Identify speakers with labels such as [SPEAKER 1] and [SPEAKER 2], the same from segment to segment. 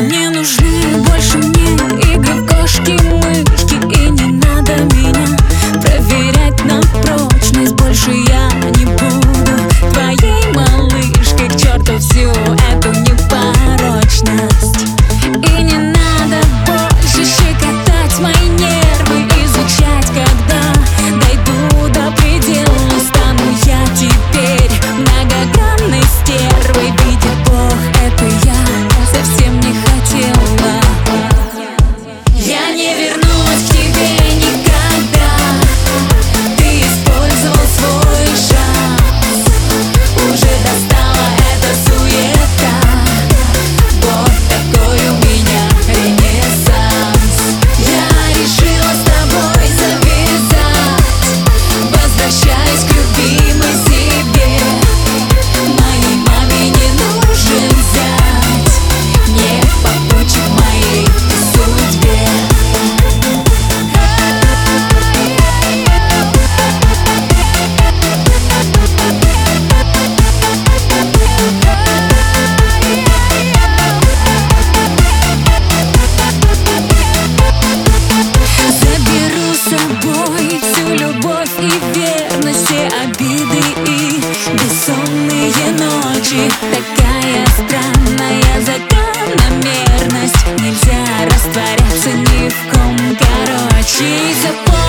[SPEAKER 1] new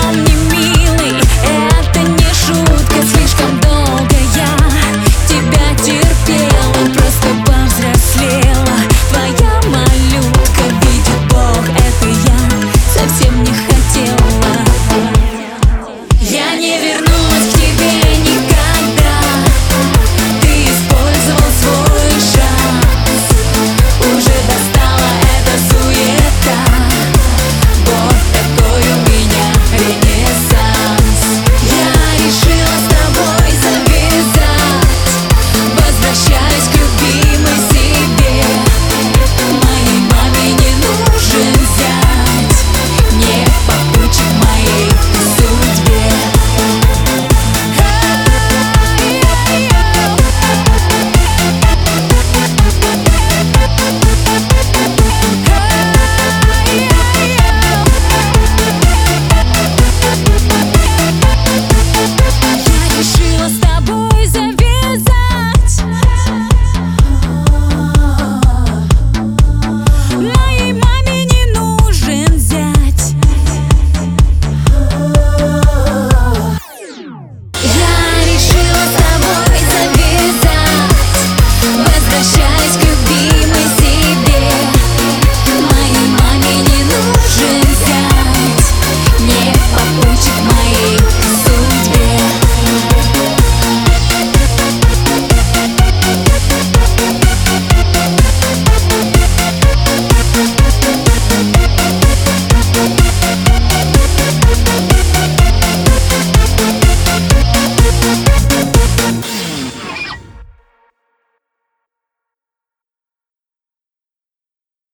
[SPEAKER 1] Нельзя растворяться ни в ком Короче, запомни мир